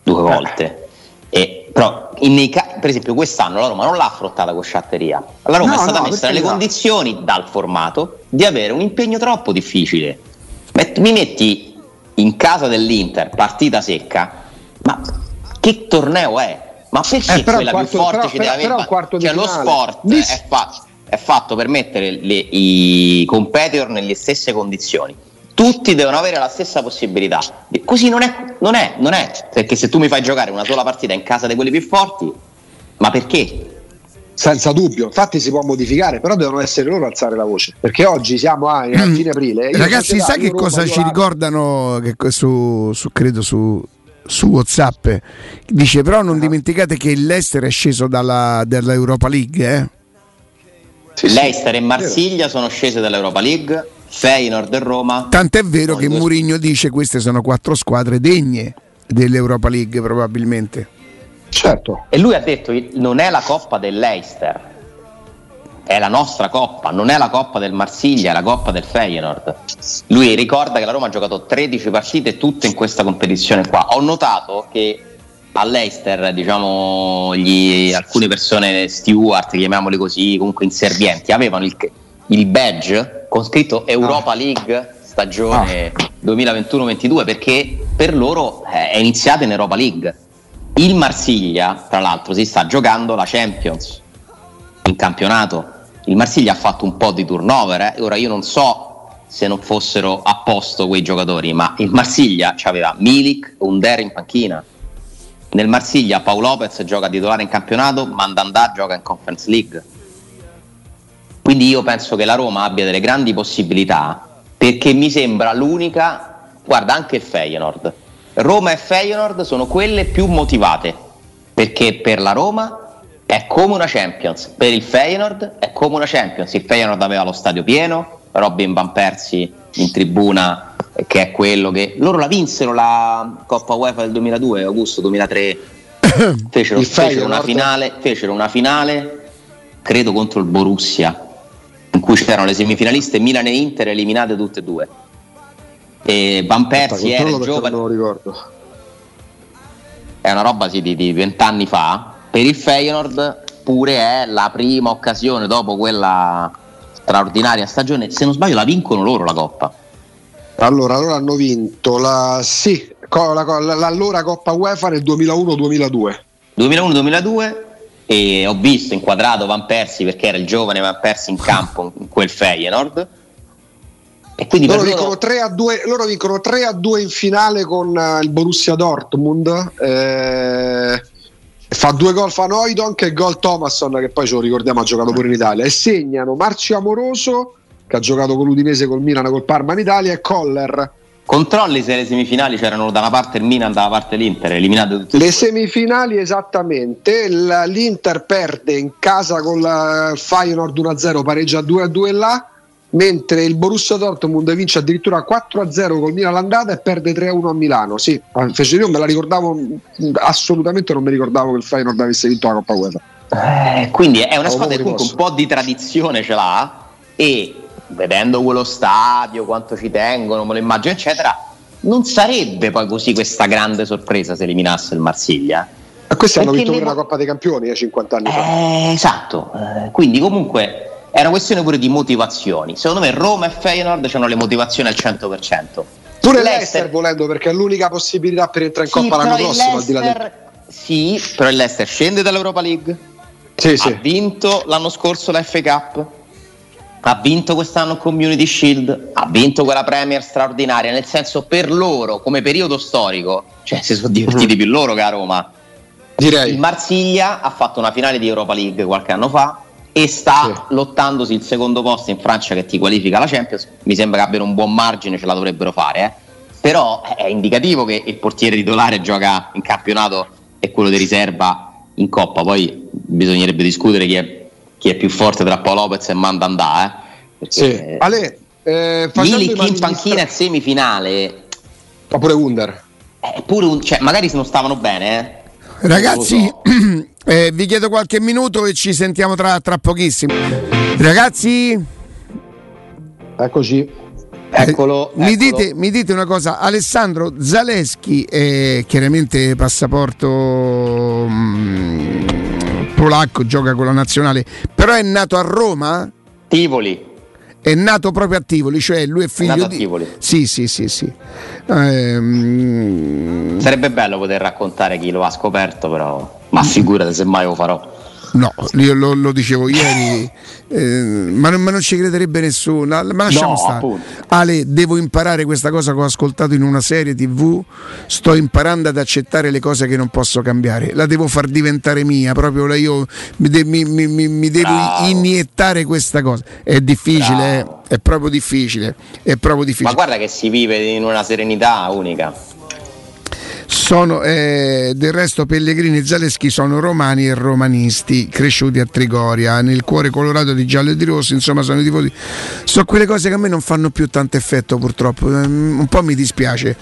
due eh. volte. Eh. E, però ca- per esempio quest'anno la Roma non l'ha affrontata con sciatteria. La Roma no, è stata no, messa nelle no. condizioni dal formato di avere un impegno troppo difficile. Met- mi metti in casa dell'Inter, partita secca, ma che torneo è? Ma perché eh, quella quarto, più forte però, ci deve avere? Cioè, lo sport Dis- è fatto è fatto per mettere le, i competitor nelle stesse condizioni. Tutti devono avere la stessa possibilità. Così non è, non è, non è. Perché se tu mi fai giocare una sola partita in casa di quelli più forti, ma perché? Senza dubbio, infatti si può modificare, però devono essere loro a alzare la voce. Perché oggi siamo a, a fine aprile. Ragazzi, sai che cosa ci ricordano che su, su, credo su, su WhatsApp? Dice però non ah. dimenticate che l'Ester è sceso dalla, dall'Europa League, eh? Sì, Leicester e Marsiglia sono scese dall'Europa League, Feyenoord e Roma. Tant'è vero che Mourinho dice che queste sono quattro squadre degne dell'Europa League probabilmente. Certo. E lui ha detto non è la coppa del Leicester, è la nostra coppa, non è la coppa del Marsiglia, è la coppa del Feyenoord. Lui ricorda che la Roma ha giocato 13 partite tutte in questa competizione qua. Ho notato che all'Eister, diciamo, gli, alcune persone, steward, chiamiamoli così, comunque inservienti, avevano il, il badge con scritto Europa ah. League stagione ah. 2021-22 perché per loro è iniziata in Europa League. Il Marsiglia, tra l'altro, si sta giocando la Champions in campionato. Il Marsiglia ha fatto un po' di turnover, eh. ora io non so se non fossero a posto quei giocatori, ma il Marsiglia aveva Milik e Under in panchina. Nel Marsiglia Paolo Lopez gioca titolare in campionato, Mandandà gioca in Conference League. Quindi io penso che la Roma abbia delle grandi possibilità perché mi sembra l'unica, guarda anche il Feyenoord. Roma e Feyenoord sono quelle più motivate perché per la Roma è come una Champions, per il Feyenoord è come una Champions. Il Feyenoord aveva lo stadio pieno, Robin Van Persi in tribuna che è quello che loro la vinsero la Coppa UEFA del 2002 Augusto 2003 fecero, fecero una finale fecero una finale credo contro il Borussia in cui c'erano le semifinaliste Milan e Inter eliminate tutte e due. E Van Persi era giovane. non lo ricordo. È una roba sì, di vent'anni fa. Per il Feyenoord pure è la prima occasione dopo quella straordinaria stagione. Se non sbaglio, la vincono loro la Coppa. Allora, loro hanno vinto la, sì, la, la, l'allora Coppa UEFA nel 2001-2002. 2001-2002 e ho visto inquadrato Van Persi perché era il giovane Van Persi in campo in quel Feyenoord. E quindi loro, vincono loro... 3 a 2, loro vincono 3 a 2 in finale con uh, il Borussia Dortmund. Eh, fa due gol fa Noidon che gol Thomasson che poi ce lo ricordiamo ha giocato pure in Italia. E segnano Marcio Amoroso che ha giocato con l'Udinese col Milan col Parma in Italia e Coller controlli se le semifinali c'erano da una parte il Milan dalla parte l'Inter eliminate tutte le semifinali esattamente. l'Inter perde in casa con il Feyenoord 1-0 pareggia 2-2 là mentre il Borussia Dortmund vince addirittura 4-0 col Milan all'andata e perde 3-1 a Milano. Sì, fece io me la ricordavo assolutamente non mi ricordavo che il Feyenoord avesse vinto la Coppa UEFA. Eh, quindi è una squadra che comunque un po' di tradizione ce l'ha e vedendo quello stadio, quanto ci tengono, me lo immagino, eccetera, non sarebbe poi così questa grande sorpresa se eliminasse il Marsiglia. Ma questi hanno vinto le... la Coppa dei Campioni eh, 50 anni fa. Eh, esatto, eh, quindi comunque è una questione pure di motivazioni. Secondo me Roma e Feyenoord hanno le motivazioni al 100%. Pure l'Ester volendo perché è l'unica possibilità per entrare in sì, Coppa l'anno prossimo al di là del... Sì, però l'Ester scende dall'Europa League. Sì, sì. Ha vinto l'anno scorso la FA Cup. Ha vinto quest'anno Community Shield, ha vinto quella Premier straordinaria, nel senso per loro come periodo storico, cioè si sono divertiti mm. più loro che a Roma. Direi. Il Marsiglia ha fatto una finale di Europa League qualche anno fa, e sta sì. lottandosi il secondo posto in Francia che ti qualifica la Champions. Mi sembra che abbiano un buon margine, ce la dovrebbero fare. Eh. Però è indicativo che il portiere titolare gioca in campionato e quello di riserva in Coppa. Poi bisognerebbe discutere chi è, chi è più forte tra Paolo Lopez e Mandandà. Eh. Sì. Ale, eh, Milik in panchina in semifinale. Ma pure Wunder. Eh, pure un, cioè, magari se non stavano bene, eh. Ragazzi, so. eh, vi chiedo qualche minuto e ci sentiamo tra, tra pochissimo. Ragazzi, eccoci. Eccolo, eh, mi, Dite, mi, Dite, una cosa, Alessandro Zaleschi è chiaramente passaporto mh, polacco, gioca con la nazionale, però è nato a Roma? Tivoli è nato proprio a Tivoli, cioè lui è figlio è di Tivoli. Sì, sì, sì, sì. Ehm... Sarebbe bello poter raccontare chi lo ha scoperto, però ma figurate se mai lo farò. No, io lo, lo dicevo ieri, eh, ma, non, ma, non, ci crederebbe nessuno. Ma lasciamo no, stare. Appunto. Ale, devo imparare questa cosa che ho ascoltato in una serie TV. Sto imparando ad accettare le cose che non posso cambiare. La devo far diventare mia. Proprio io mi, de, mi, mi, mi devo Bravo. iniettare questa cosa. È difficile, eh? è proprio difficile. È proprio difficile. Ma guarda che si vive in una serenità unica sono, eh, del resto Pellegrini e Zaleschi sono romani e romanisti cresciuti a Trigoria nel cuore colorato di giallo e di rosso insomma sono tifosi sono quelle cose che a me non fanno più tanto effetto purtroppo mm, un po' mi dispiace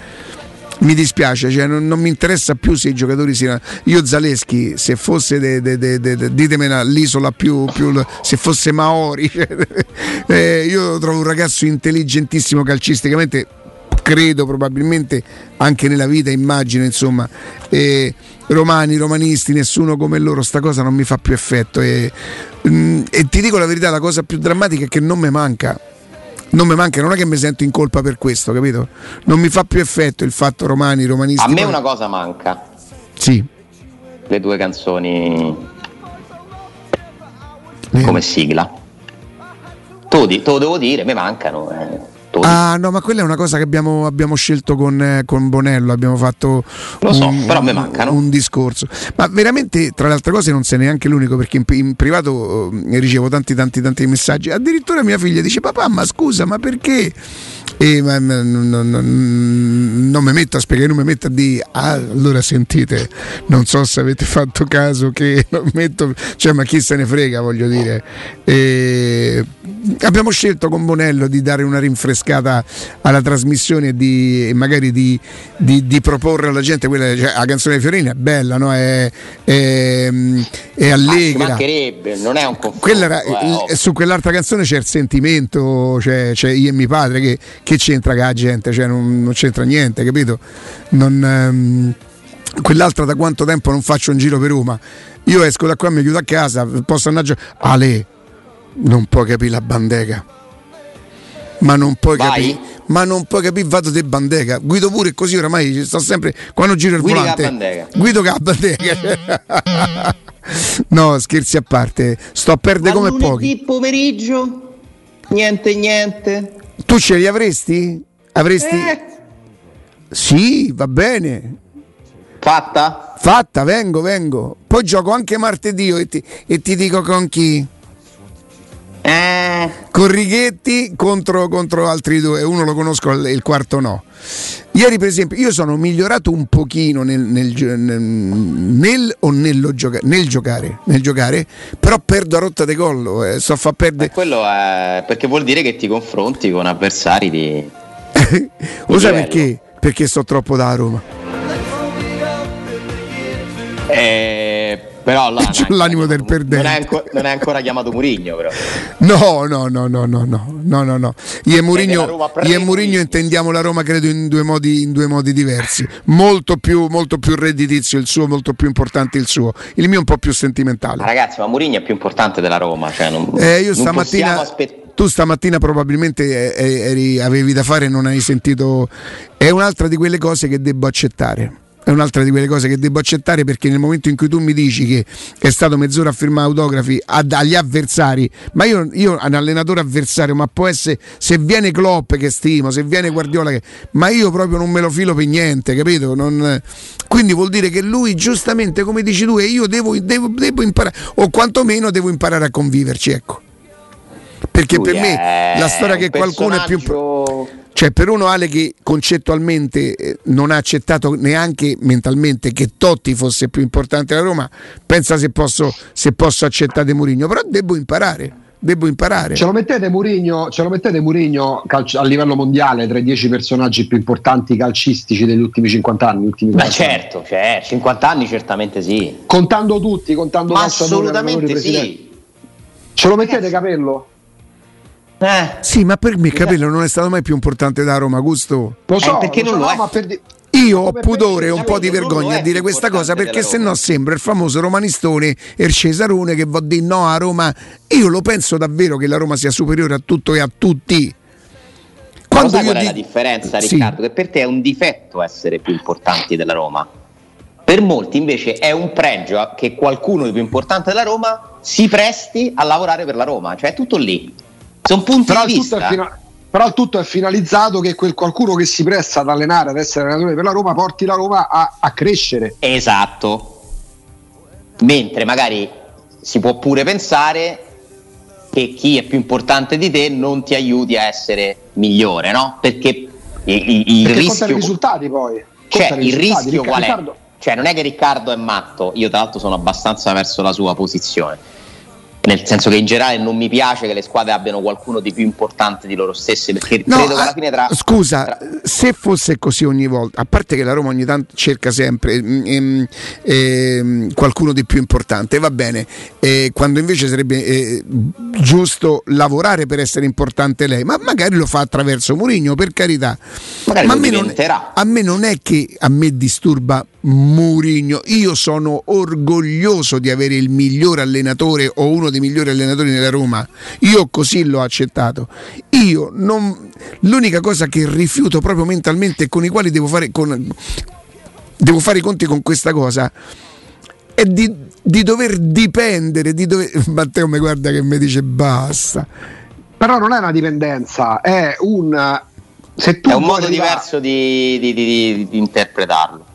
mi dispiace, cioè non, non, mi interessa più se i giocatori siano. Io Zaleschi, se fosse de, de, de, ditemela l'isola più, più, se fosse Maori, cioè, eh, io trovo un ragazzo intelligentissimo calcisticamente credo probabilmente anche nella vita, immagino, insomma, eh, romani, romanisti, nessuno come loro, sta cosa non mi fa più effetto e, mh, mm, e ti dico la verità, la cosa più drammatica è che non mi manca. Non mi manca, non è che mi sento in colpa per questo, capito? Non mi fa più effetto il fatto romani, romanisti. A me una cosa manca. Sì. le due canzoni come sigla. Te lo devo dire, mi mancano. Eh. Ah no, ma quella è una cosa che abbiamo, abbiamo scelto con, eh, con, Bonello, abbiamo fatto Lo so, un, però mi mancano. un discorso. Ma veramente, tra le altre cose, non sei neanche l'unico perché in, in privato eh, ricevo tanti tanti tanti messaggi. Addirittura mia figlia dice papà, ma scusa, ma perché? E, ma, non, non, non, mi metto a spiegare, non mi metto a dire, ah, allora sentite, non so se avete fatto caso che non metto, cioè ma chi se ne frega, voglio dire. E abbiamo scelto con Bonello di dare una rinfrescata alla trasmissione e, di, e magari di, di, di, proporre alla gente quella, cioè, la canzone di Fiorini è bella, no? è, è, è allegra. Mancherebbe, non è un confronto. Era, eh, su quell'altra canzone c'è il sentimento, c'è, c'è io e mio padre che che c'entra che la gente, cioè non, non c'entra niente, capito? Non, ehm, quell'altra da quanto tempo non faccio un giro per Roma? Io esco da qua, mi chiudo a casa, posso andare a Ale, non puoi capire la bandeca. Ma non puoi capire, ma non puoi capire vado di bandeca. Guido pure così oramai sto sempre quando giro il Guido volante. Guido che la bandeca. no, scherzi a parte, sto a perdere come pochi. pomeriggio? Niente niente. Tu ce li avresti? Avresti? Eh. Sì, va bene. Fatta? Fatta, vengo, vengo. Poi gioco anche martedì e ti, e ti dico con chi. Eh. Con Righetti contro, contro, altri due, uno lo conosco, il quarto no. Ieri, per esempio, io sono migliorato un pochino nel, nel, nel, nel o nello gioca- nel giocare, nel giocare, però perdo a rotta di collo. Eh, so fa perdere. quello è perché vuol dire che ti confronti con avversari di. Lo sai perché? Perché sto troppo da Roma. Eh però là, l'animo del perdente. Non è, ancora, non è ancora chiamato Murigno, però. No, no, no, no, no, no, no, no, no. Io e Murigno, io e Murigno intendiamo la Roma, credo, in due modi, in due modi diversi. Molto più, molto più redditizio il suo, molto più importante il suo. Il mio è un po' più sentimentale. Ragazzi, ma Murigno è più importante della Roma. Cioè non, eh, io stamattina. tu stamattina probabilmente eri, avevi da fare e non hai sentito. È un'altra di quelle cose che devo accettare è un'altra di quelle cose che devo accettare perché nel momento in cui tu mi dici che è stato mezz'ora a firmare autografi ad, agli avversari, ma io, io un allenatore avversario, ma può essere se viene Klopp che stimo, se viene Guardiola che, ma io proprio non me lo filo per niente, capito? Non, quindi vuol dire che lui giustamente come dici tu e io devo, devo, devo imparare o quantomeno devo imparare a conviverci, ecco. Perché lui per me la storia che qualcuno è più cioè, per uno Ale che concettualmente eh, non ha accettato neanche mentalmente che Totti fosse più importante della Roma, pensa se posso, se posso accettare Mourinho, però devo imparare. Devo imparare. Ce lo mettete Murigno, ce lo mettete Murigno calcio, a livello mondiale tra i dieci personaggi più importanti calcistici degli ultimi 50 anni? Ultimi Beh, certo, cioè, 50 anni certamente sì. Contando tutti, contando Ma assolutamente sì. Ce lo mettete Capello? Eh. Sì, ma per me Capello non è stato mai più importante da Roma, Gusto. Lo so, eh, perché lo non so, lo è. Per... Io ho pudore e un po' di vergogna a dire questa cosa perché se no sembra il famoso romanistone e il Cesarone che va di no a Roma. Io lo penso davvero che la Roma sia superiore a tutto e a tutti. Quando Ma qual è di... la differenza, Riccardo? Sì. Che per te è un difetto essere più importanti della Roma. Per molti invece è un pregio che qualcuno di più importante della Roma si presti a lavorare per la Roma, cioè è tutto lì. Sono punti però di vista. Fina- però il tutto è finalizzato che quel qualcuno che si presta ad allenare, ad essere allenatore per la Roma, porti la Roma a, a crescere. Esatto. Mentre magari si può pure pensare che chi è più importante di te non ti aiuti a essere migliore, no? Perché il, il Perché rischio. i risultati poi. Cioè, il rischio qual è? Riccardo... Cioè, non è che Riccardo è matto, io tra l'altro sono abbastanza verso la sua posizione nel senso che in generale non mi piace che le squadre abbiano qualcuno di più importante di loro stesse perché no, credo che alla fine tra scusa tra... se fosse così ogni volta a parte che la Roma ogni tanto cerca sempre ehm, ehm, qualcuno di più importante va bene eh, quando invece sarebbe eh, giusto lavorare per essere importante lei ma magari lo fa attraverso Mourinho per carità. Magari ma a me, non, a me non è che a me disturba Mourinho io sono orgoglioso di avere il miglior allenatore o uno dei migliori allenatori nella Roma. Io così l'ho accettato. Io non, l'unica cosa che rifiuto proprio mentalmente e con i quali devo fare, con, devo fare i conti con questa cosa è di, di dover dipendere, di dover... Matteo mi guarda che mi dice basta. Però non è una dipendenza, è un... Se tu è un modo arrivare... diverso di, di, di, di interpretarlo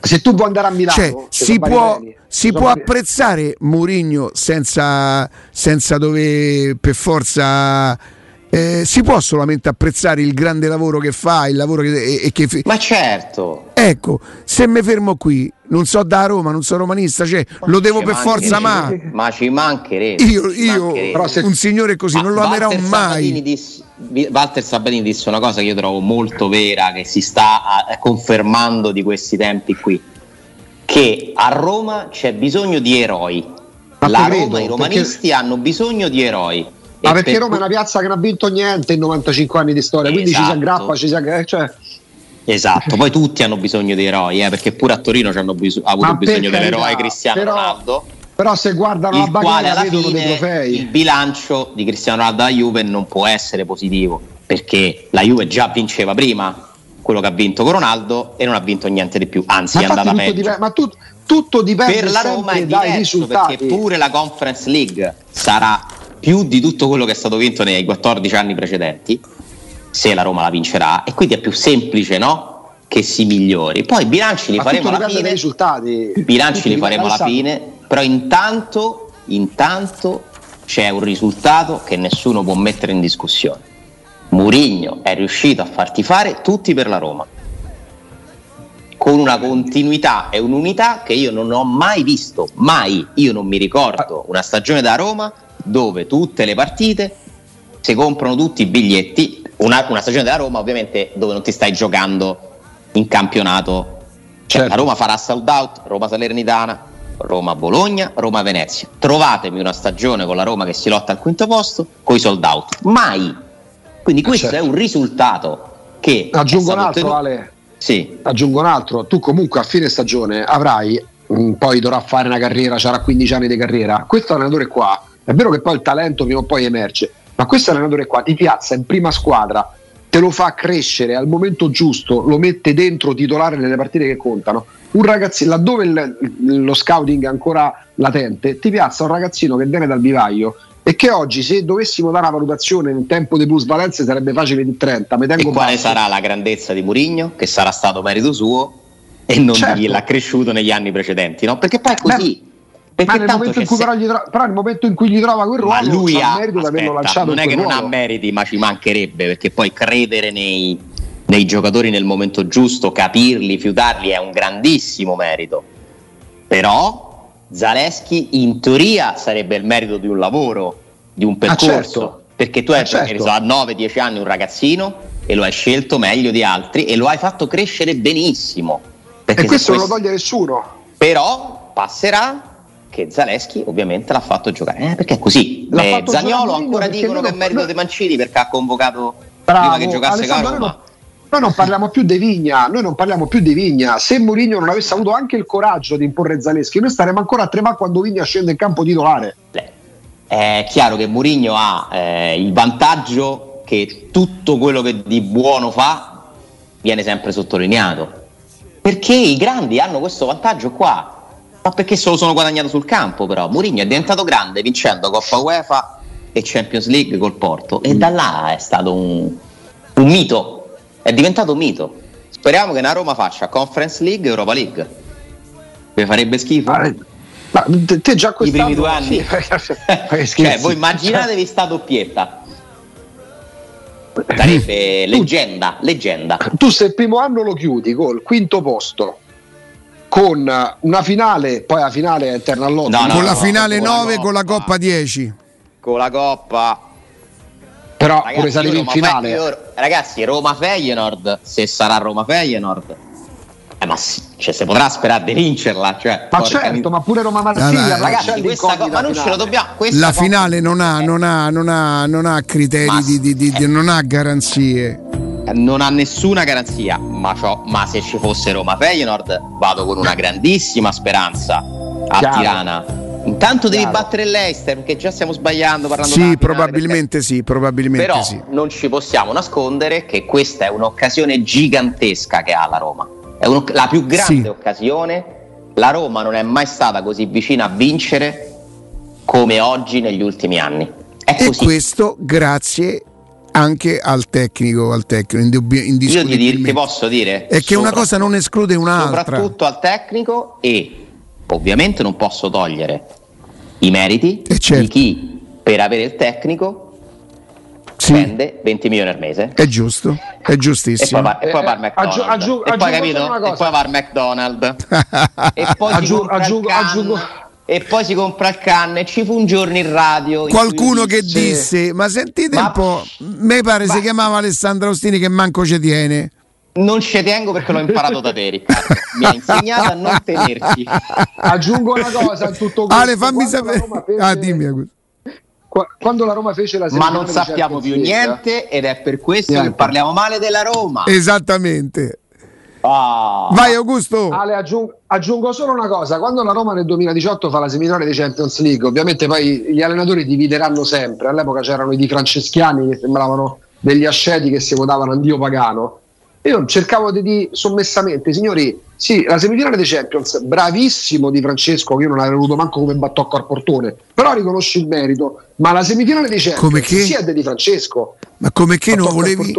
se tu vuoi andare a Milano, cioè, si può, bene, si può apprezzare Mourinho senza, senza dover per forza. Eh, si può solamente apprezzare il grande lavoro che fa, il lavoro che, e, e che Ma certo. Ecco, se mi fermo qui, non so da Roma, non sono romanista, cioè, lo devo per forza ma. Ma ci mancherebbe. Io, io mancherebbe. un signore così ma non lo amerò mai. Disse, Walter Sabatini disse una cosa che io trovo molto vera, che si sta confermando di questi tempi qui, che a Roma c'è bisogno di eroi. Ma La Roma, i romanisti perché... hanno bisogno di eroi. Ma perché per... Roma è una piazza che non ha vinto niente in 95 anni di storia, esatto. quindi ci si esatto. aggrappa, ci si aggrappa, cioè... Esatto, poi tutti hanno bisogno di eroi, eh, perché pure a Torino hanno bis- avuto bisogno dell'eroe Cristiano però, Ronaldo. Però se guardano la bagaglia vedono dei trofei. Il bilancio di Cristiano Ronaldo alla Juve non può essere positivo, perché la Juve già vinceva prima quello che ha vinto con Ronaldo e non ha vinto niente di più, anzi ma è andata peggio. Dipende, ma tu, tutto dipende per la Roma è diverso perché pure la Conference League sarà più di tutto quello che è stato vinto nei 14 anni precedenti se la Roma la vincerà e quindi è più semplice no? che si migliori. Poi i bilanci li Ma faremo alla fine. Risultati. I bilanci li faremo alla fine, però intanto, intanto c'è un risultato che nessuno può mettere in discussione. Murigno è riuscito a farti fare tutti per la Roma con una continuità e un'unità che io non ho mai visto, mai, io non mi ricordo una stagione da Roma dove tutte le partite si comprano tutti i biglietti, una, una stagione della Roma ovviamente dove non ti stai giocando in campionato. Cioè, certo. La Roma farà sold out, Roma Salernitana, Roma Bologna, Roma Venezia. Trovatemi una stagione con la Roma che si lotta al quinto posto con i sold out. Mai. Quindi questo certo. è un risultato che aggiungo un altro tenuto... Ale. Sì. Aggiungo un altro, tu comunque a fine stagione avrai mm, poi dovrà fare una carriera, sarà 15 anni di carriera. Questo allenatore qua, è vero che poi il talento prima o poi emerge, ma questo allenatore qua ti piazza in prima squadra te lo fa crescere al momento giusto, lo mette dentro titolare nelle partite che contano. Un ragazzino, laddove il, lo scouting è ancora latente, ti piazza un ragazzino che viene dal vivaio e che oggi se dovessimo dare una valutazione nel tempo di plusvalenze sarebbe facile di 30. e quale basso. sarà la grandezza di Murigno, che sarà stato merito suo e non certo. di chi l'ha cresciuto negli anni precedenti, no? Perché poi è così. Beh, perché nel momento, se... però, tro- però nel momento, in cui gli trova quel ruolo, ma lui ha, merito di averlo lanciato. Non è che ruolo. non ha meriti, ma ci mancherebbe perché poi credere nei, nei giocatori nel momento giusto, capirli, fiutarli è un grandissimo merito. Però Zaleschi in teoria sarebbe il merito di un lavoro, di un percorso. Ah, certo. Perché tu hai ah, certo. a 9-10 anni un ragazzino e lo hai scelto meglio di altri e lo hai fatto crescere benissimo. E questo, questo non lo toglie nessuno. Però passerà che Zaleschi ovviamente l'ha fatto giocare eh, perché è così eh, Zagnolo ancora dicono che è merito di Mancini perché ha convocato Bravo, prima che giocasse Alessandro, Roma noi non parliamo più di Vigna, noi non parliamo più di Vigna. Se Mourinho non avesse avuto anche il coraggio di imporre Zaleschi, noi staremmo ancora a tremare quando Vigna scende in campo titolare. È chiaro che Mourinho ha eh, il vantaggio che tutto quello che di buono fa viene sempre sottolineato. Perché i grandi hanno questo vantaggio qua ma perché se lo sono guadagnato sul campo però. Mourinho è diventato grande vincendo Coppa UEFA e Champions League col Porto e da là è stato un, un mito, è diventato un mito. Speriamo che una Roma faccia Conference League e Europa League. Vi farebbe schifo? Ma, ma te già I primi due anni. Sì, cioè, voi immaginatevi sta doppietta. Sarebbe leggenda, leggenda. Tu se il primo anno lo chiudi col quinto posto con una finale, poi la finale è eterna all'otto. No, no, con la finale con 9 la con la Coppa 10. Con la Coppa. Però ragazzi, pure salire in finale. Io, ragazzi, Roma Feyenoord, se sarà Roma Feyenoord. Eh, ma cioè, se potrà sperare di vincerla, cioè, ma certo, mi... ma pure Roma Marsiglia, no, ragazzi, questa co- ma non ce lo dobbiamo. La finale non ha, non ha, non ha, non ha criteri, ma, di, di, di, eh. non ha garanzie non ha nessuna garanzia, ma, ma, se ci fosse Roma Feyenoord vado con una grandissima speranza a Chiaro. Tirana. Intanto devi Chiaro. battere l'Eister perché già stiamo sbagliando parlando Sì, probabilmente perché... sì, probabilmente Però sì. non ci possiamo nascondere che questa è un'occasione gigantesca che ha la Roma. È la più grande sì. occasione la Roma non è mai stata così vicina a vincere come oggi negli ultimi anni. E questo grazie anche al tecnico, al tecnico indubbi- Io ti, dir, ti, posso dire è che una cosa non esclude un'altra. Soprattutto al tecnico e ovviamente non posso togliere i meriti certo. di chi per avere il tecnico sì. spende 20 milioni al mese. È giusto, è giustissimo. E poi va, e poi va al eh, McDonald's. E poi, capito? E poi va al McDonald's. e poi aggiung, aggiungo, aggiungo e poi si compra il canne. Ci fu un giorno in radio. In Qualcuno che disse, disse, ma sentite ma, un po', me pare ma, si chiamava Alessandro Ostini che manco ci tiene. Non ci tengo perché l'ho imparato da te, Riccardo. Mi ha insegnato a non tenerti. Aggiungo una cosa a tutto questo. Ale, fammi sapere. Fece... Ah, dimmi. Quando la Roma fece la Ma non sappiamo più niente ed è per questo niente. che parliamo male della Roma. Esattamente. Ah. Vai Augusto. Ale, aggiungo, aggiungo, solo una cosa, quando la Roma nel 2018 fa la semifinale di Champions League, ovviamente poi gli allenatori divideranno sempre, all'epoca c'erano i di franceschiani che sembravano degli asceti che si votavano a Dio pagano. Io cercavo di dire sommessamente, signori, sì, la semifinale dei Champions, bravissimo di Francesco, che io non avrei avuto manco come battocco al portone, però riconosci il merito, ma la semifinale dei Champions come che? sì è di Francesco. Ma come che non volevi...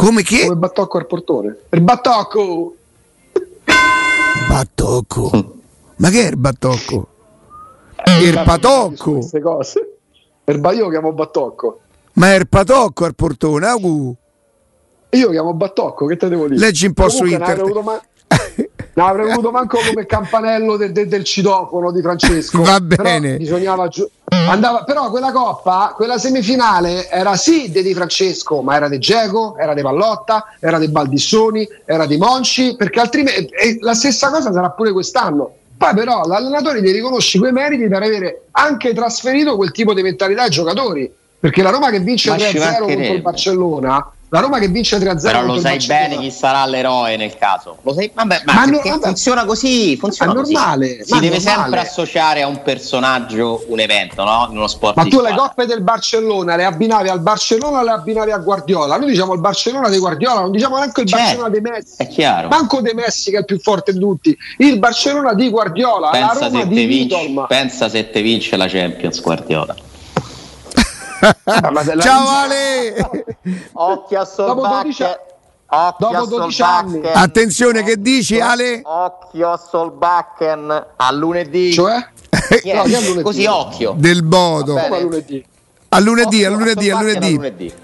Come che? Come battocco al portone. Il battocco! Battocco? Ma che è il battocco? Eh, il patocco! Queste cose. Erba io chiamo battocco. Ma è il patocco al portone, Agu? Io chiamo battocco, che te devo dire? Leggi un po' Comunque su internet. Ma... No, avrei avuto manco come campanello del, del, del citofono di Francesco. Va bene. Però bisognava giu- andava, però quella coppa, quella semifinale era sì di Francesco, ma era di Geco, era di Pallotta, era di Baldissoni, era di Monci, perché altrimenti e la stessa cosa sarà pure quest'anno. Poi però l'allenatore ti riconosci quei meriti per avere anche trasferito quel tipo di mentalità ai giocatori. Perché la Roma che vince 3-0 contro il Barcellona la Roma che vince 3-0 però lo sai bene chi sarà l'eroe nel caso. Lo sai, vabbè, ma, ma no, vabbè, funziona così funziona è normale così. si deve normale. sempre associare a un personaggio un evento no? in uno sport ma tu squadra. le coppe del Barcellona le abbinavi al Barcellona le abbinavi a Guardiola? Noi diciamo il Barcellona di Guardiola non diciamo neanche il certo, Barcellona di Messi. è chiaro. Manco di Messi che è il più forte di tutti. Il Barcellona di Guardiola pensa Roma di vince, pensa se te vince la Champions Guardiola Ciao Ale! Occhio a Solbakken. Dopo 12 anni. Attenzione, che dici Ale? Occhio a Solbakken a lunedì. Cioè? Yeah. No, lunedì. Così occhio. Del Bodo. A lunedì, a lunedì, a lunedì. A lunedì.